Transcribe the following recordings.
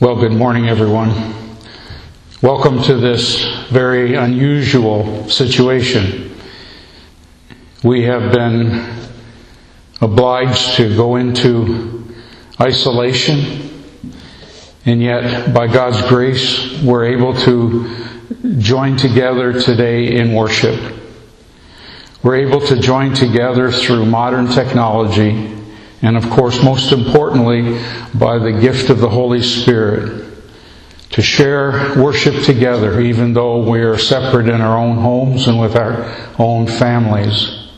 Well, good morning, everyone. Welcome to this very unusual situation. We have been obliged to go into isolation, and yet, by God's grace, we're able to join together today in worship. We're able to join together through modern technology and of course, most importantly, by the gift of the Holy Spirit to share worship together, even though we are separate in our own homes and with our own families.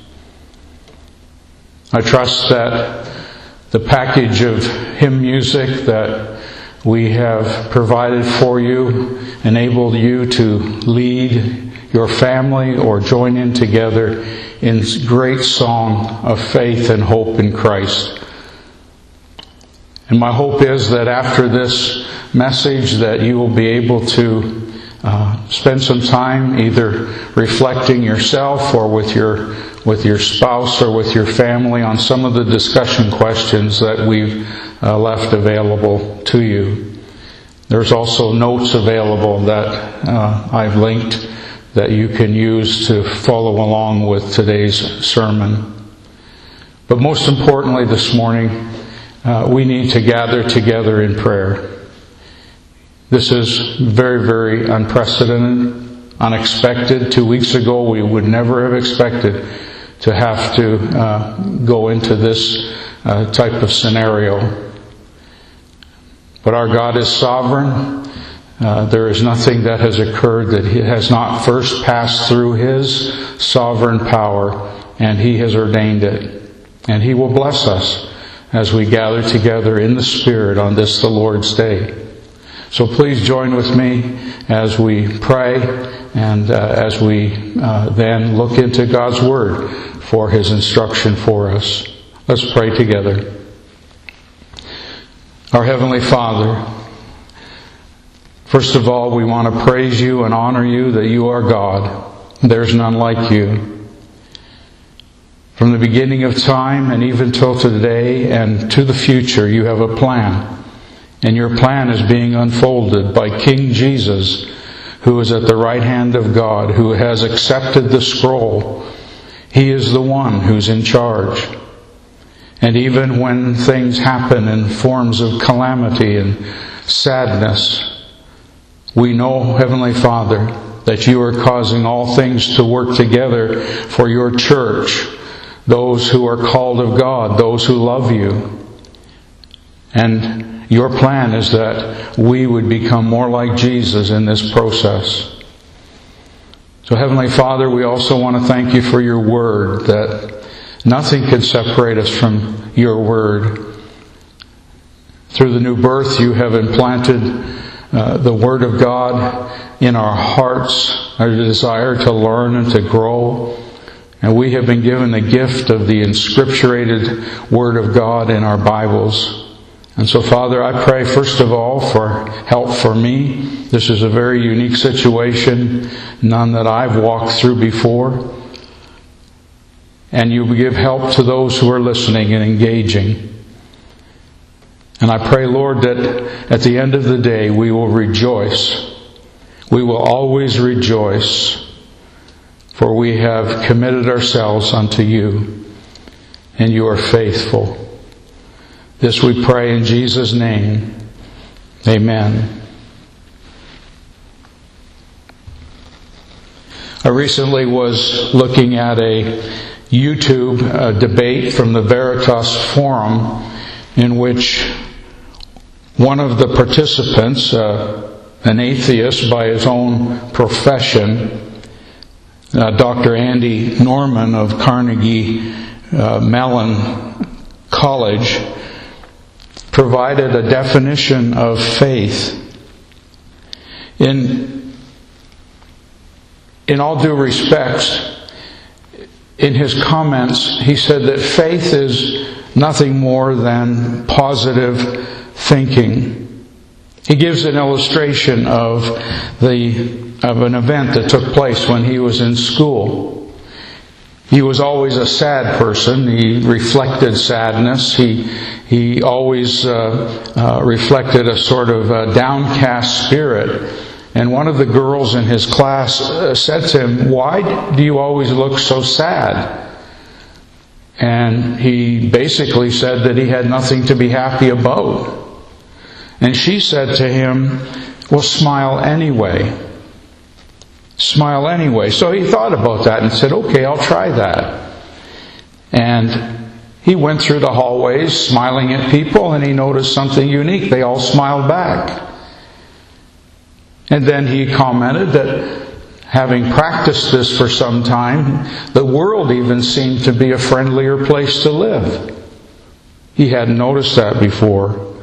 I trust that the package of hymn music that we have provided for you enabled you to lead your family or join in together in great song of faith and hope in Christ. And my hope is that after this message that you will be able to uh, spend some time either reflecting yourself or with your with your spouse or with your family on some of the discussion questions that we've uh, left available to you. There's also notes available that uh, I've linked that you can use to follow along with today's sermon. But most importantly this morning, uh, we need to gather together in prayer. This is very, very unprecedented, unexpected. Two weeks ago, we would never have expected to have to uh, go into this uh, type of scenario. But our God is sovereign. Uh, there is nothing that has occurred that has not first passed through His sovereign power, and He has ordained it. And He will bless us as we gather together in the Spirit on this, the Lord's Day. So please join with me as we pray and uh, as we uh, then look into God's Word for His instruction for us. Let's pray together. Our Heavenly Father, First of all, we want to praise you and honor you that you are God. There's none like you. From the beginning of time and even till today and to the future, you have a plan. And your plan is being unfolded by King Jesus, who is at the right hand of God, who has accepted the scroll. He is the one who's in charge. And even when things happen in forms of calamity and sadness, we know, Heavenly Father, that you are causing all things to work together for your church, those who are called of God, those who love you. And your plan is that we would become more like Jesus in this process. So, Heavenly Father, we also want to thank you for your word, that nothing can separate us from your word. Through the new birth, you have implanted uh, the Word of God in our hearts, our desire to learn and to grow. And we have been given the gift of the inscripturated Word of God in our Bibles. And so, Father, I pray first of all for help for me. This is a very unique situation, none that I've walked through before. And you give help to those who are listening and engaging. And I pray, Lord, that at the end of the day we will rejoice. We will always rejoice, for we have committed ourselves unto you, and you are faithful. This we pray in Jesus' name. Amen. I recently was looking at a YouTube debate from the Veritas Forum in which one of the participants, uh, an atheist by his own profession, uh, Dr. Andy Norman of Carnegie uh, Mellon College, provided a definition of faith. In, in all due respect, in his comments, he said that faith is nothing more than positive thinking. He gives an illustration of the of an event that took place when he was in school. He was always a sad person. He reflected sadness. He he always uh, uh, reflected a sort of uh, downcast spirit. And one of the girls in his class uh, said to him, Why do you always look so sad? And he basically said that he had nothing to be happy about. And she said to him, Well, smile anyway. Smile anyway. So he thought about that and said, Okay, I'll try that. And he went through the hallways smiling at people and he noticed something unique. They all smiled back. And then he commented that having practiced this for some time, the world even seemed to be a friendlier place to live. He hadn't noticed that before.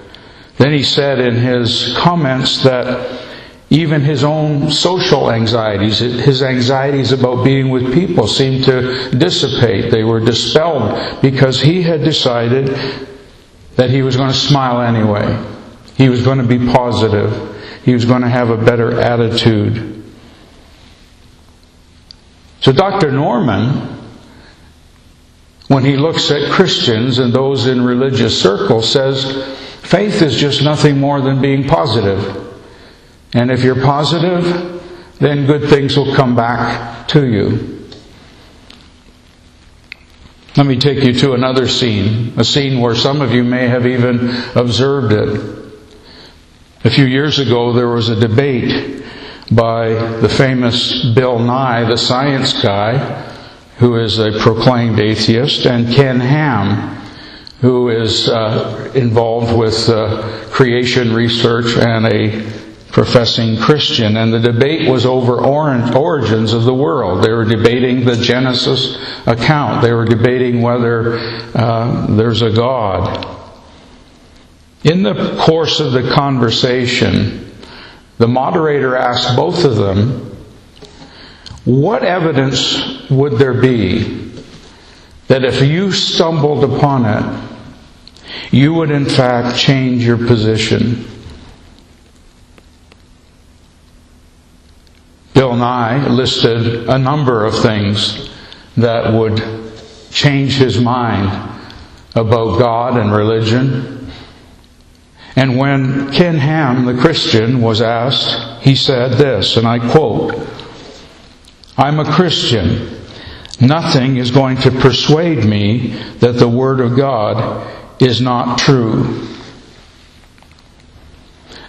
Then he said in his comments that even his own social anxieties, his anxieties about being with people seemed to dissipate. They were dispelled because he had decided that he was going to smile anyway. He was going to be positive. He was going to have a better attitude. So Dr. Norman, when he looks at Christians and those in religious circles, says faith is just nothing more than being positive. And if you're positive, then good things will come back to you. Let me take you to another scene, a scene where some of you may have even observed it. A few years ago, there was a debate by the famous Bill Nye, the science guy, who is a proclaimed atheist, and Ken Ham, who is uh, involved with uh, creation research and a professing Christian, and the debate was over origins of the world. They were debating the Genesis account. They were debating whether uh, there's a God. In the course of the conversation, the moderator asked both of them, What evidence would there be that if you stumbled upon it, you would in fact change your position? Bill Nye listed a number of things that would change his mind about God and religion. And when Ken Ham, the Christian, was asked, he said this, and I quote, I'm a Christian. Nothing is going to persuade me that the Word of God is not true.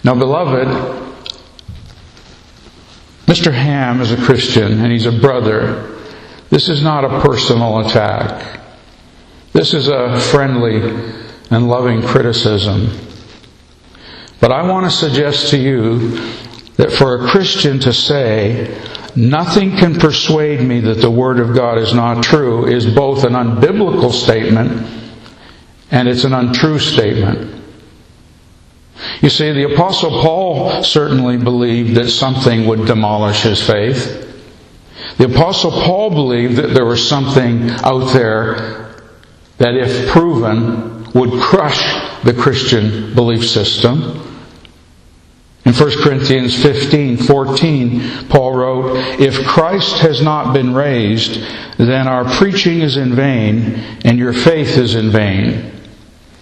Now, beloved, Mr. Ham is a Christian and he's a brother. This is not a personal attack. This is a friendly and loving criticism. But I want to suggest to you that for a Christian to say, nothing can persuade me that the Word of God is not true, is both an unbiblical statement and it's an untrue statement. You see, the Apostle Paul certainly believed that something would demolish his faith. The Apostle Paul believed that there was something out there that, if proven, would crush the Christian belief system. In 1 Corinthians 15, 14, Paul wrote, If Christ has not been raised, then our preaching is in vain, and your faith is in vain.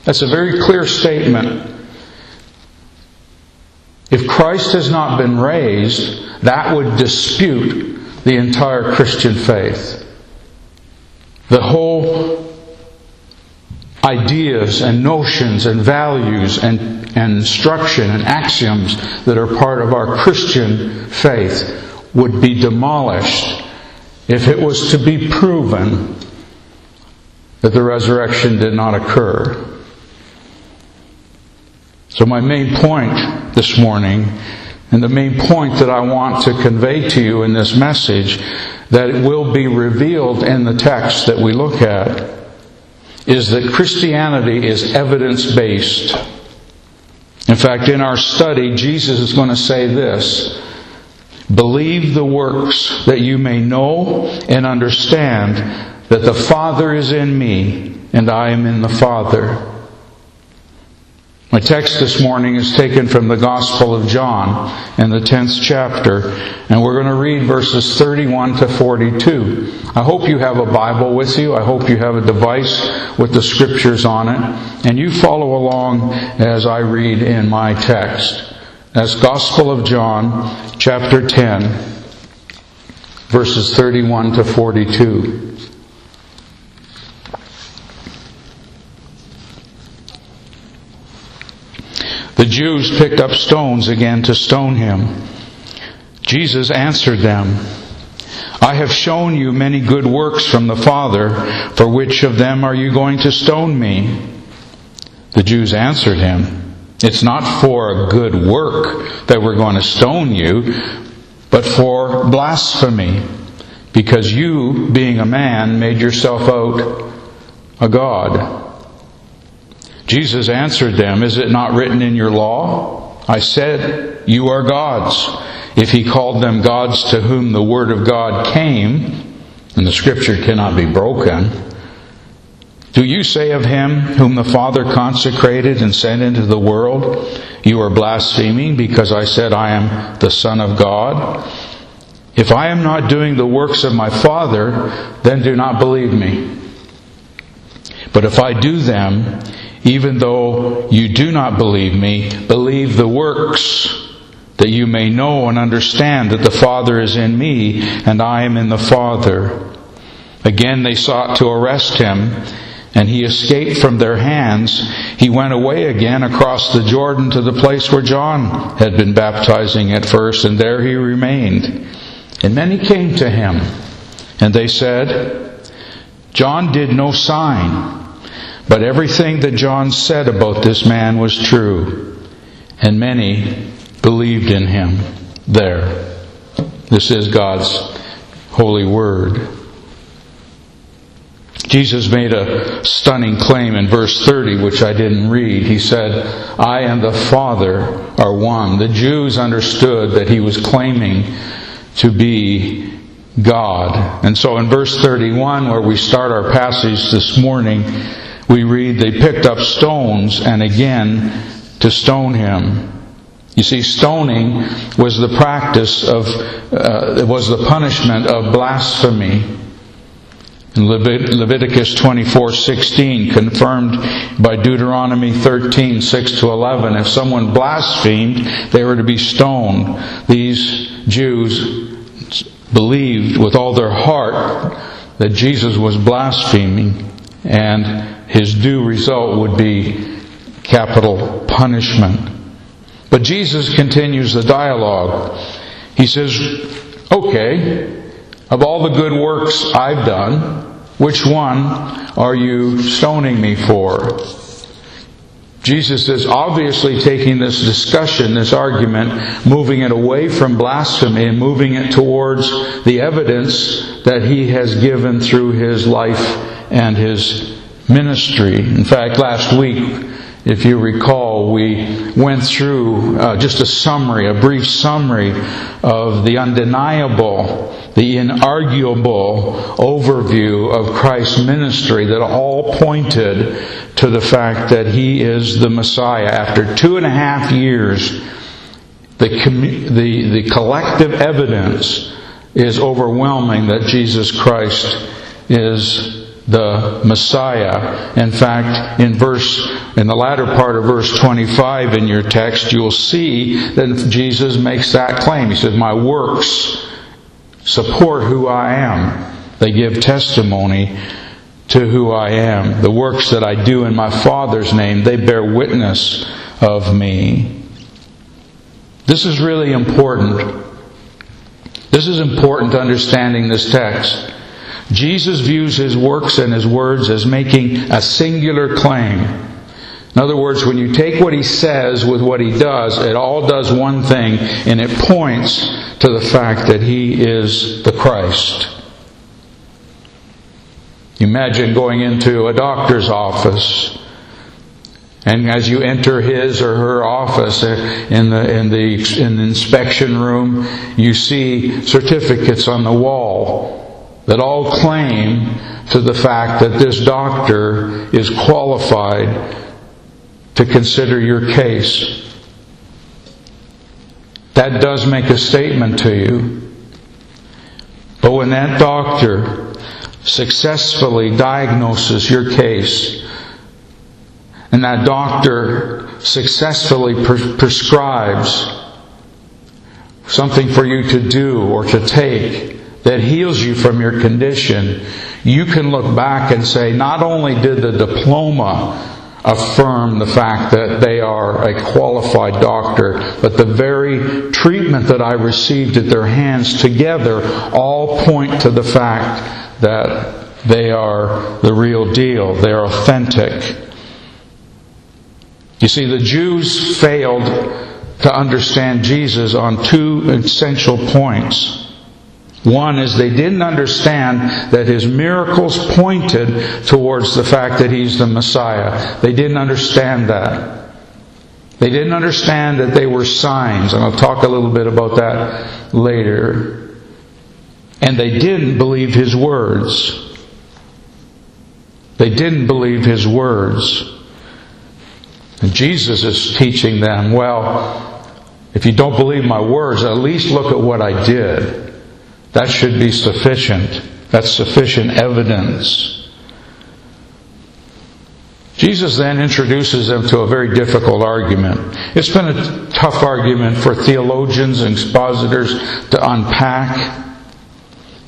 That's a very clear statement if Christ has not been raised, that would dispute the entire Christian faith. The whole ideas and notions and values and, and instruction and axioms that are part of our Christian faith would be demolished if it was to be proven that the resurrection did not occur. So, my main point this morning, and the main point that I want to convey to you in this message, that it will be revealed in the text that we look at, is that Christianity is evidence based. In fact, in our study, Jesus is going to say this Believe the works that you may know and understand that the Father is in me and I am in the Father My text this morning is taken from the Gospel of John in the 10th chapter, and we're going to read verses 31 to 42. I hope you have a Bible with you. I hope you have a device with the scriptures on it, and you follow along as I read in my text. That's Gospel of John, chapter 10, verses 31 to 42. The Jews picked up stones again to stone him. Jesus answered them, I have shown you many good works from the Father. For which of them are you going to stone me? The Jews answered him, It's not for a good work that we're going to stone you, but for blasphemy, because you, being a man, made yourself out a God. Jesus answered them, Is it not written in your law? I said, You are gods. If he called them gods to whom the word of God came, and the scripture cannot be broken, do you say of him whom the Father consecrated and sent into the world, You are blaspheming because I said I am the Son of God? If I am not doing the works of my Father, then do not believe me. But if I do them, even though you do not believe me, believe the works, that you may know and understand that the Father is in me, and I am in the Father. Again they sought to arrest him, and he escaped from their hands. He went away again across the Jordan to the place where John had been baptizing at first, and there he remained. And many came to him, and they said, John did no sign but everything that John said about this man was true, and many believed in him there. This is God's holy word. Jesus made a stunning claim in verse 30, which I didn't read. He said, I and the Father are one. The Jews understood that he was claiming to be God. And so in verse 31, where we start our passage this morning, we read they picked up stones and again to stone him. You see, stoning was the practice of, uh, was the punishment of blasphemy. In Levit- Leviticus 24:16, confirmed by Deuteronomy 13:6 to 11, if someone blasphemed, they were to be stoned. These Jews believed with all their heart that Jesus was blaspheming, and his due result would be capital punishment. But Jesus continues the dialogue. He says, Okay, of all the good works I've done, which one are you stoning me for? Jesus is obviously taking this discussion, this argument, moving it away from blasphemy and moving it towards the evidence that he has given through his life and his ministry. In fact, last week, if you recall, we went through uh, just a summary, a brief summary of the undeniable, the inarguable overview of Christ's ministry that all pointed to the fact that He is the Messiah. After two and a half years, the, the, the collective evidence is overwhelming that Jesus Christ is the Messiah. In fact, in verse, in the latter part of verse 25 in your text, you'll see that Jesus makes that claim. He says, My works support who I am. They give testimony to who I am. The works that I do in my Father's name, they bear witness of me. This is really important. This is important to understanding this text. Jesus views his works and his words as making a singular claim. In other words, when you take what he says with what he does, it all does one thing, and it points to the fact that he is the Christ. Imagine going into a doctor's office, and as you enter his or her office uh, in the, in the, in the inspection room, you see certificates on the wall that all claim to the fact that this doctor is qualified to consider your case. That does make a statement to you. But when that doctor successfully diagnoses your case, and that doctor successfully pre- prescribes something for you to do or to take that heals you from your condition, you can look back and say, not only did the diploma affirm the fact that they are a qualified doctor, but the very treatment that I received at their hands together all point to the fact that they are the real deal. They're authentic. You see, the Jews failed to understand Jesus on two essential points. One is they didn't understand that his miracles pointed towards the fact that he's the Messiah. They didn't understand that. They didn't understand that they were signs, and I'll talk a little bit about that later. And they didn't believe his words. They didn't believe his words. And Jesus is teaching them, well, if you don't believe my words, at least look at what I did. That should be sufficient. That's sufficient evidence. Jesus then introduces them to a very difficult argument. It's been a tough argument for theologians and expositors to unpack.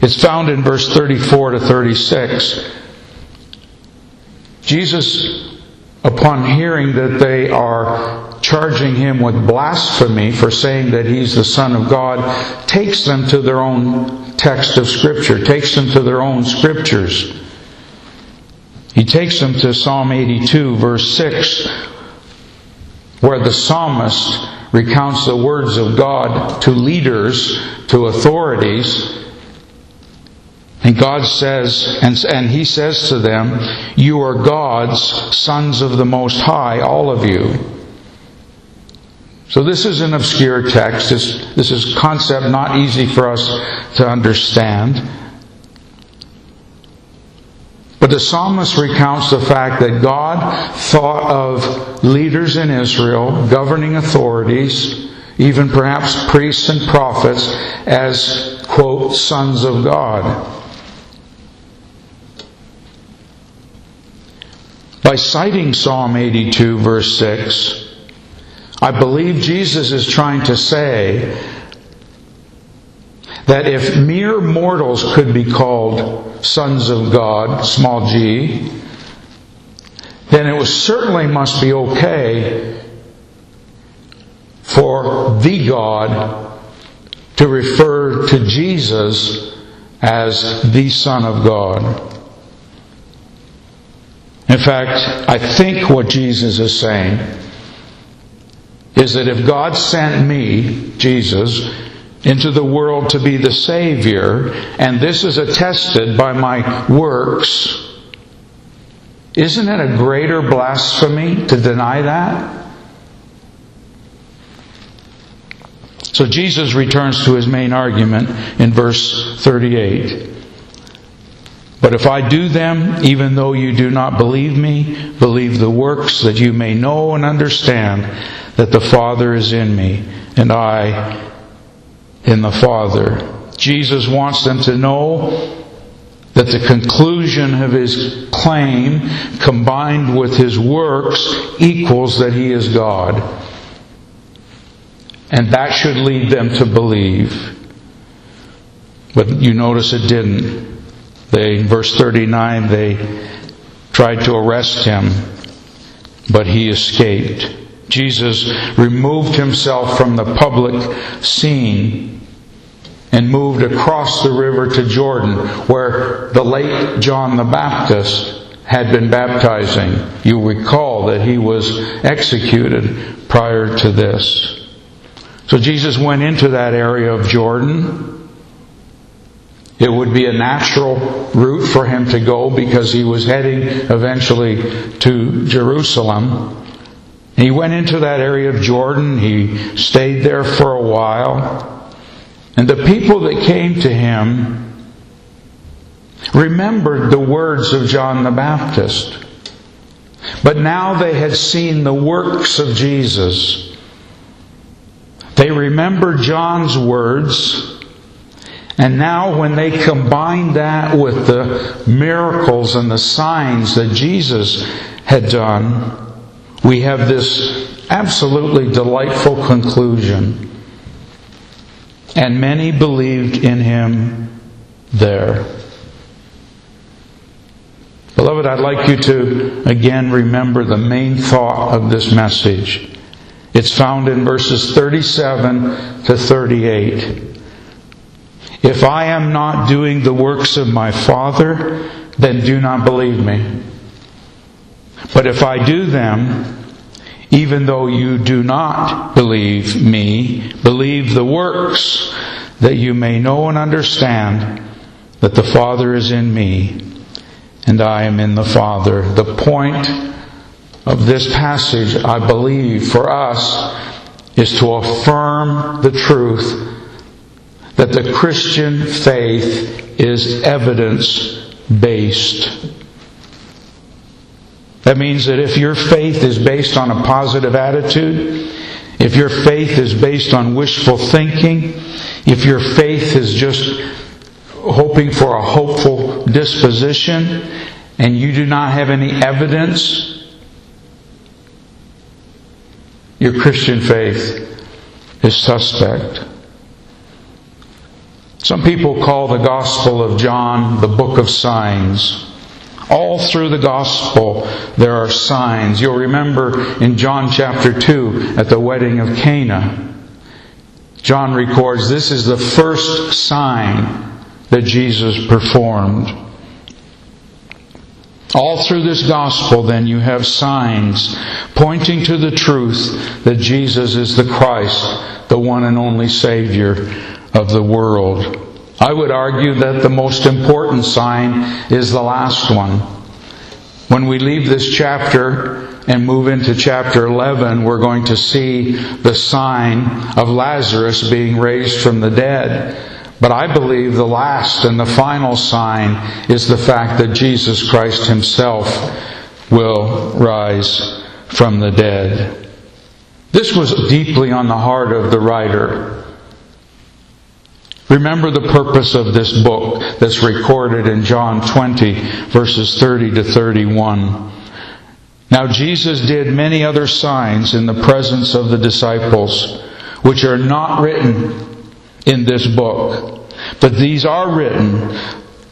It's found in verse 34 to 36. Jesus, upon hearing that they are charging him with blasphemy for saying that he's the Son of God, takes them to their own text of Scripture, takes them to their own Scriptures. He takes them to Psalm 82, verse 6, where the psalmist recounts the words of God to leaders, to authorities, and God says, and, and He says to them, You are God's sons of the Most High, all of you. So this is an obscure text. This, this is concept not easy for us to understand. But the psalmist recounts the fact that God thought of leaders in Israel, governing authorities, even perhaps priests and prophets, as, quote, sons of God. By citing Psalm 82, verse 6, I believe Jesus is trying to say that if mere mortals could be called sons of God, small g, then it was certainly must be okay for the God to refer to Jesus as the Son of God. In fact, I think what Jesus is saying is that if God sent me, Jesus, into the world to be the Savior, and this is attested by my works, isn't it a greater blasphemy to deny that? So Jesus returns to his main argument in verse 38. But if I do them, even though you do not believe me, believe the works that you may know and understand that the Father is in me and I in the Father. Jesus wants them to know that the conclusion of his claim combined with his works equals that he is God. And that should lead them to believe. But you notice it didn't. They, verse 39, they tried to arrest him, but he escaped. Jesus removed himself from the public scene and moved across the river to Jordan, where the late John the Baptist had been baptizing. You recall that he was executed prior to this. So Jesus went into that area of Jordan. It would be a natural route for him to go because he was heading eventually to Jerusalem. He went into that area of Jordan. He stayed there for a while. And the people that came to him remembered the words of John the Baptist. But now they had seen the works of Jesus. They remembered John's words. And now, when they combine that with the miracles and the signs that Jesus had done, we have this absolutely delightful conclusion. And many believed in him there. Beloved, I'd like you to again remember the main thought of this message. It's found in verses 37 to 38. If I am not doing the works of my Father, then do not believe me. But if I do them, even though you do not believe me, believe the works, that you may know and understand that the Father is in me and I am in the Father. The point of this passage, I believe, for us is to affirm the truth that the Christian faith is evidence based. That means that if your faith is based on a positive attitude, if your faith is based on wishful thinking, if your faith is just hoping for a hopeful disposition and you do not have any evidence, your Christian faith is suspect. Some people call the Gospel of John the book of signs. All through the gospel, there are signs. You'll remember in John chapter 2 at the wedding of Cana, John records this is the first sign that Jesus performed. All through this gospel, then, you have signs pointing to the truth that Jesus is the Christ, the one and only Savior of the world. I would argue that the most important sign is the last one. When we leave this chapter and move into chapter 11, we're going to see the sign of Lazarus being raised from the dead. But I believe the last and the final sign is the fact that Jesus Christ Himself will rise from the dead. This was deeply on the heart of the writer. Remember the purpose of this book that's recorded in John 20, verses 30 to 31. Now Jesus did many other signs in the presence of the disciples, which are not written in this book. But these are written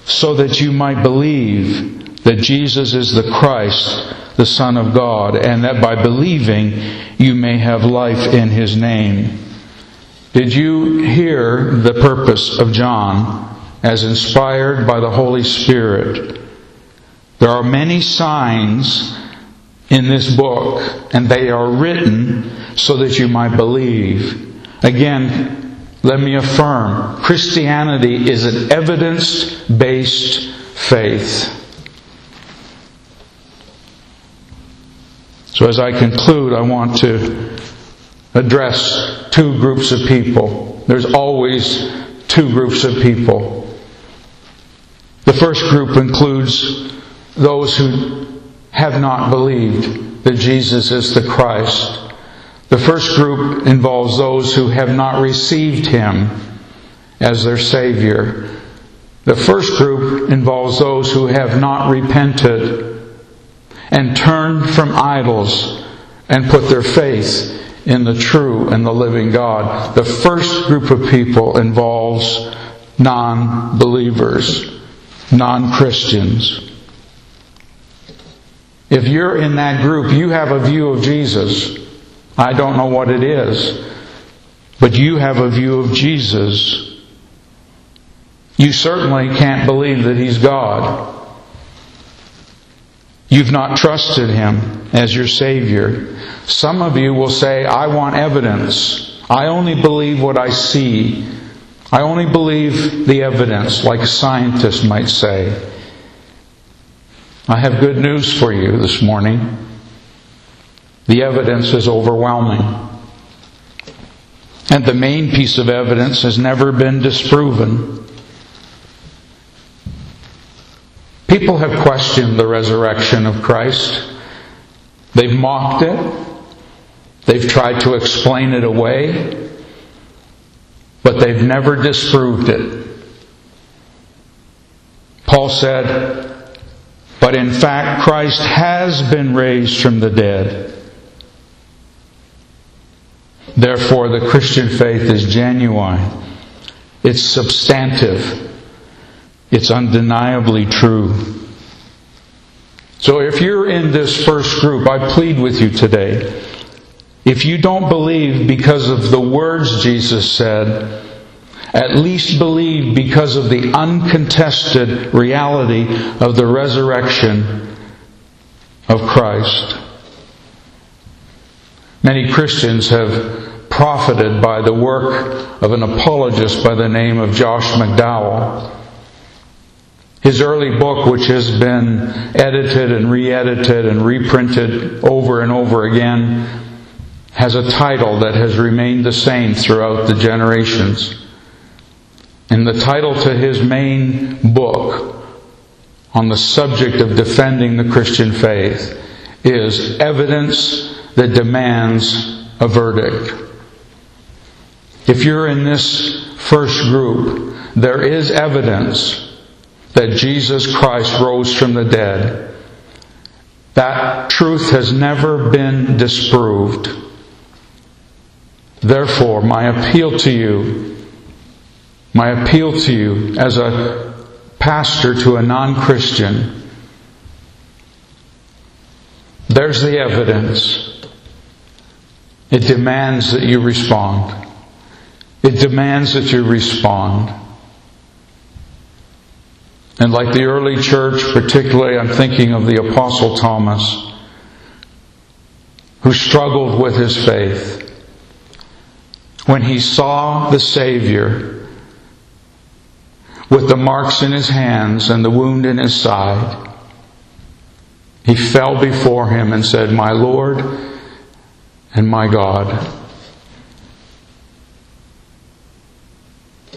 so that you might believe that Jesus is the Christ, the Son of God, and that by believing you may have life in His name. Did you hear the purpose of John as inspired by the Holy Spirit? There are many signs in this book, and they are written so that you might believe. Again, let me affirm Christianity is an evidence based faith. So, as I conclude, I want to address two groups of people. There's always two groups of people. The first group includes those who have not believed that Jesus is the Christ. The first group involves those who have not received Him as their Savior. The first group involves those who have not repented and turned from idols and put their faith in the true and the living God. The first group of people involves non believers, non Christians. If you're in that group, you have a view of Jesus. I don't know what it is, but you have a view of Jesus. You certainly can't believe that He's God. You've not trusted Him as your Savior. Some of you will say, I want evidence. I only believe what I see. I only believe the evidence, like a scientist might say. I have good news for you this morning. The evidence is overwhelming. And the main piece of evidence has never been disproven. People have questioned the resurrection of Christ. They've mocked it. They've tried to explain it away. But they've never disproved it. Paul said, But in fact, Christ has been raised from the dead. Therefore, the Christian faith is genuine. It's substantive. It's undeniably true. So if you're in this first group, I plead with you today. If you don't believe because of the words Jesus said, at least believe because of the uncontested reality of the resurrection of Christ. Many Christians have profited by the work of an apologist by the name of Josh McDowell. His early book, which has been edited and re edited and reprinted over and over again, has a title that has remained the same throughout the generations. And the title to his main book on the subject of defending the Christian faith is Evidence That Demands a Verdict. If you're in this first group, there is evidence that Jesus Christ rose from the dead. That truth has never been disproved. Therefore, my appeal to you, my appeal to you as a pastor to a non Christian, there's the evidence. It demands that you respond. It demands that you respond. And like the early church, particularly I'm thinking of the Apostle Thomas, who struggled with his faith. When he saw the Savior with the marks in his hands and the wound in his side, he fell before him and said, My Lord and my God.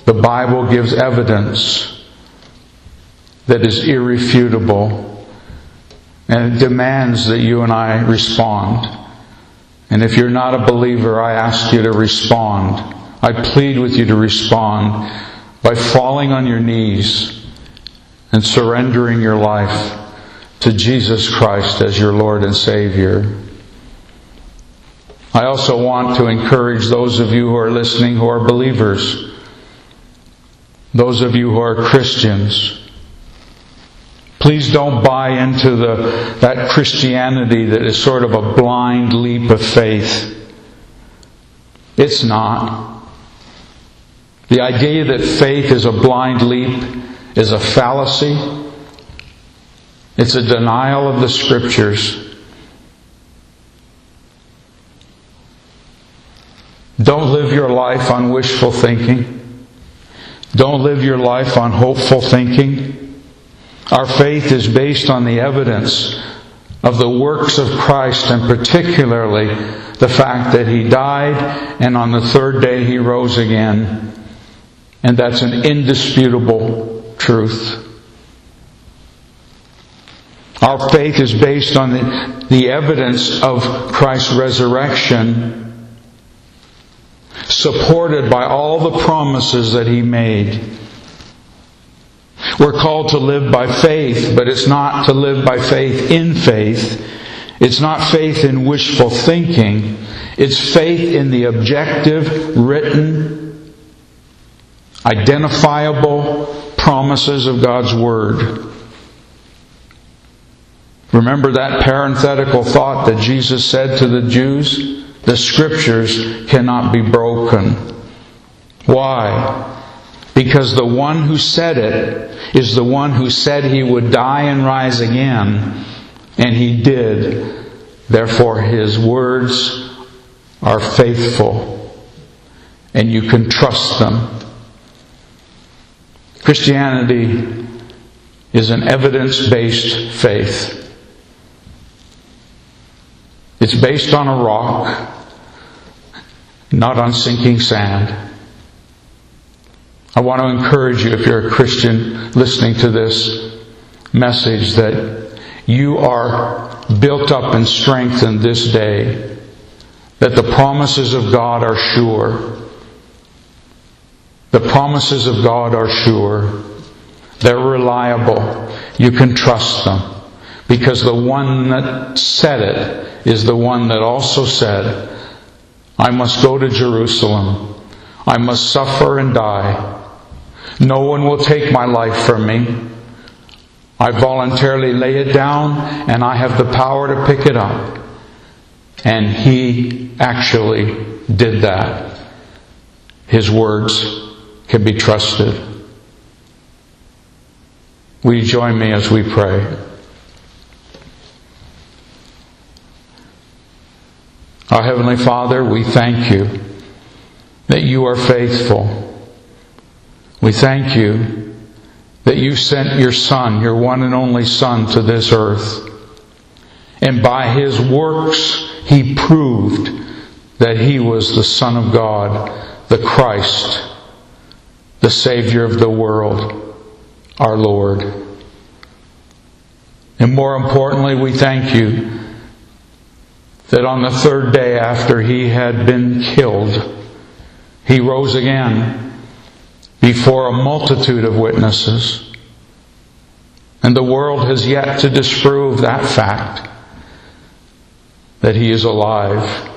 The Bible gives evidence that is irrefutable and it demands that you and I respond. And if you're not a believer, I ask you to respond. I plead with you to respond by falling on your knees and surrendering your life to Jesus Christ as your Lord and Savior. I also want to encourage those of you who are listening who are believers, those of you who are Christians. Please don't buy into the, that Christianity that is sort of a blind leap of faith. It's not. The idea that faith is a blind leap is a fallacy. It's a denial of the scriptures. Don't live your life on wishful thinking. Don't live your life on hopeful thinking. Our faith is based on the evidence of the works of Christ and particularly the fact that He died and on the third day He rose again. And that's an indisputable truth. Our faith is based on the, the evidence of Christ's resurrection, supported by all the promises that He made. We're called to live by faith, but it's not to live by faith in faith. It's not faith in wishful thinking. It's faith in the objective, written, identifiable promises of God's Word. Remember that parenthetical thought that Jesus said to the Jews? The Scriptures cannot be broken. Why? Because the one who said it is the one who said he would die and rise again, and he did. Therefore, his words are faithful, and you can trust them. Christianity is an evidence based faith. It's based on a rock, not on sinking sand. I want to encourage you, if you're a Christian listening to this message, that you are built up and strengthened this day. That the promises of God are sure. The promises of God are sure. They're reliable. You can trust them. Because the one that said it is the one that also said, I must go to Jerusalem. I must suffer and die. No one will take my life from me. I voluntarily lay it down and I have the power to pick it up. And he actually did that. His words can be trusted. Will you join me as we pray? Our Heavenly Father, we thank you that you are faithful. We thank you that you sent your Son, your one and only Son, to this earth. And by his works, he proved that he was the Son of God, the Christ, the Savior of the world, our Lord. And more importantly, we thank you that on the third day after he had been killed, he rose again before a multitude of witnesses. And the world has yet to disprove that fact that he is alive.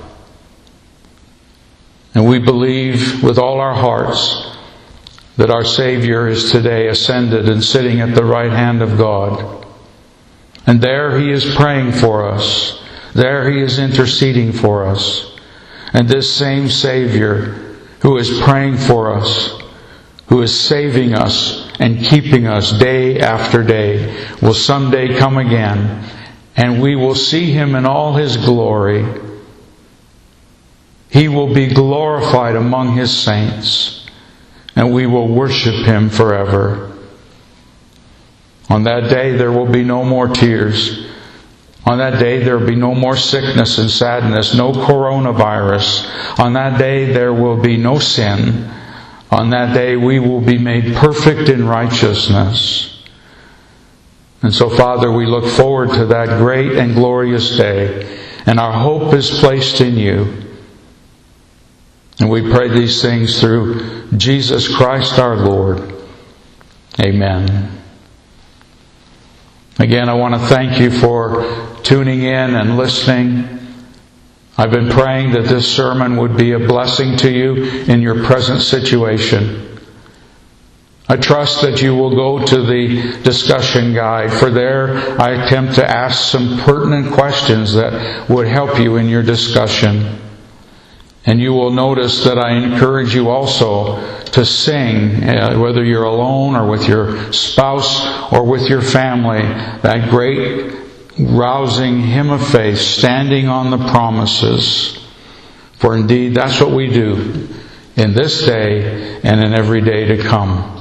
And we believe with all our hearts that our Savior is today ascended and sitting at the right hand of God. And there he is praying for us. There he is interceding for us. And this same Savior who is praying for us, who is saving us and keeping us day after day, will someday come again and we will see him in all his glory. He will be glorified among his saints and we will worship him forever. On that day there will be no more tears. On that day, there will be no more sickness and sadness, no coronavirus. On that day, there will be no sin. On that day, we will be made perfect in righteousness. And so, Father, we look forward to that great and glorious day, and our hope is placed in you. And we pray these things through Jesus Christ our Lord. Amen. Again, I want to thank you for tuning in and listening. I've been praying that this sermon would be a blessing to you in your present situation. I trust that you will go to the discussion guide, for there I attempt to ask some pertinent questions that would help you in your discussion. And you will notice that I encourage you also to sing, uh, whether you're alone or with your spouse or with your family, that great rousing hymn of faith, standing on the promises. For indeed, that's what we do in this day and in every day to come.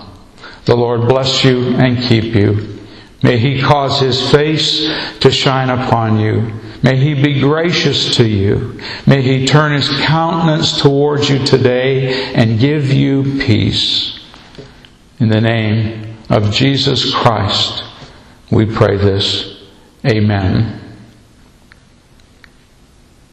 The Lord bless you and keep you. May He cause His face to shine upon you May He be gracious to you. May He turn His countenance towards you today and give you peace. In the name of Jesus Christ, we pray this. Amen.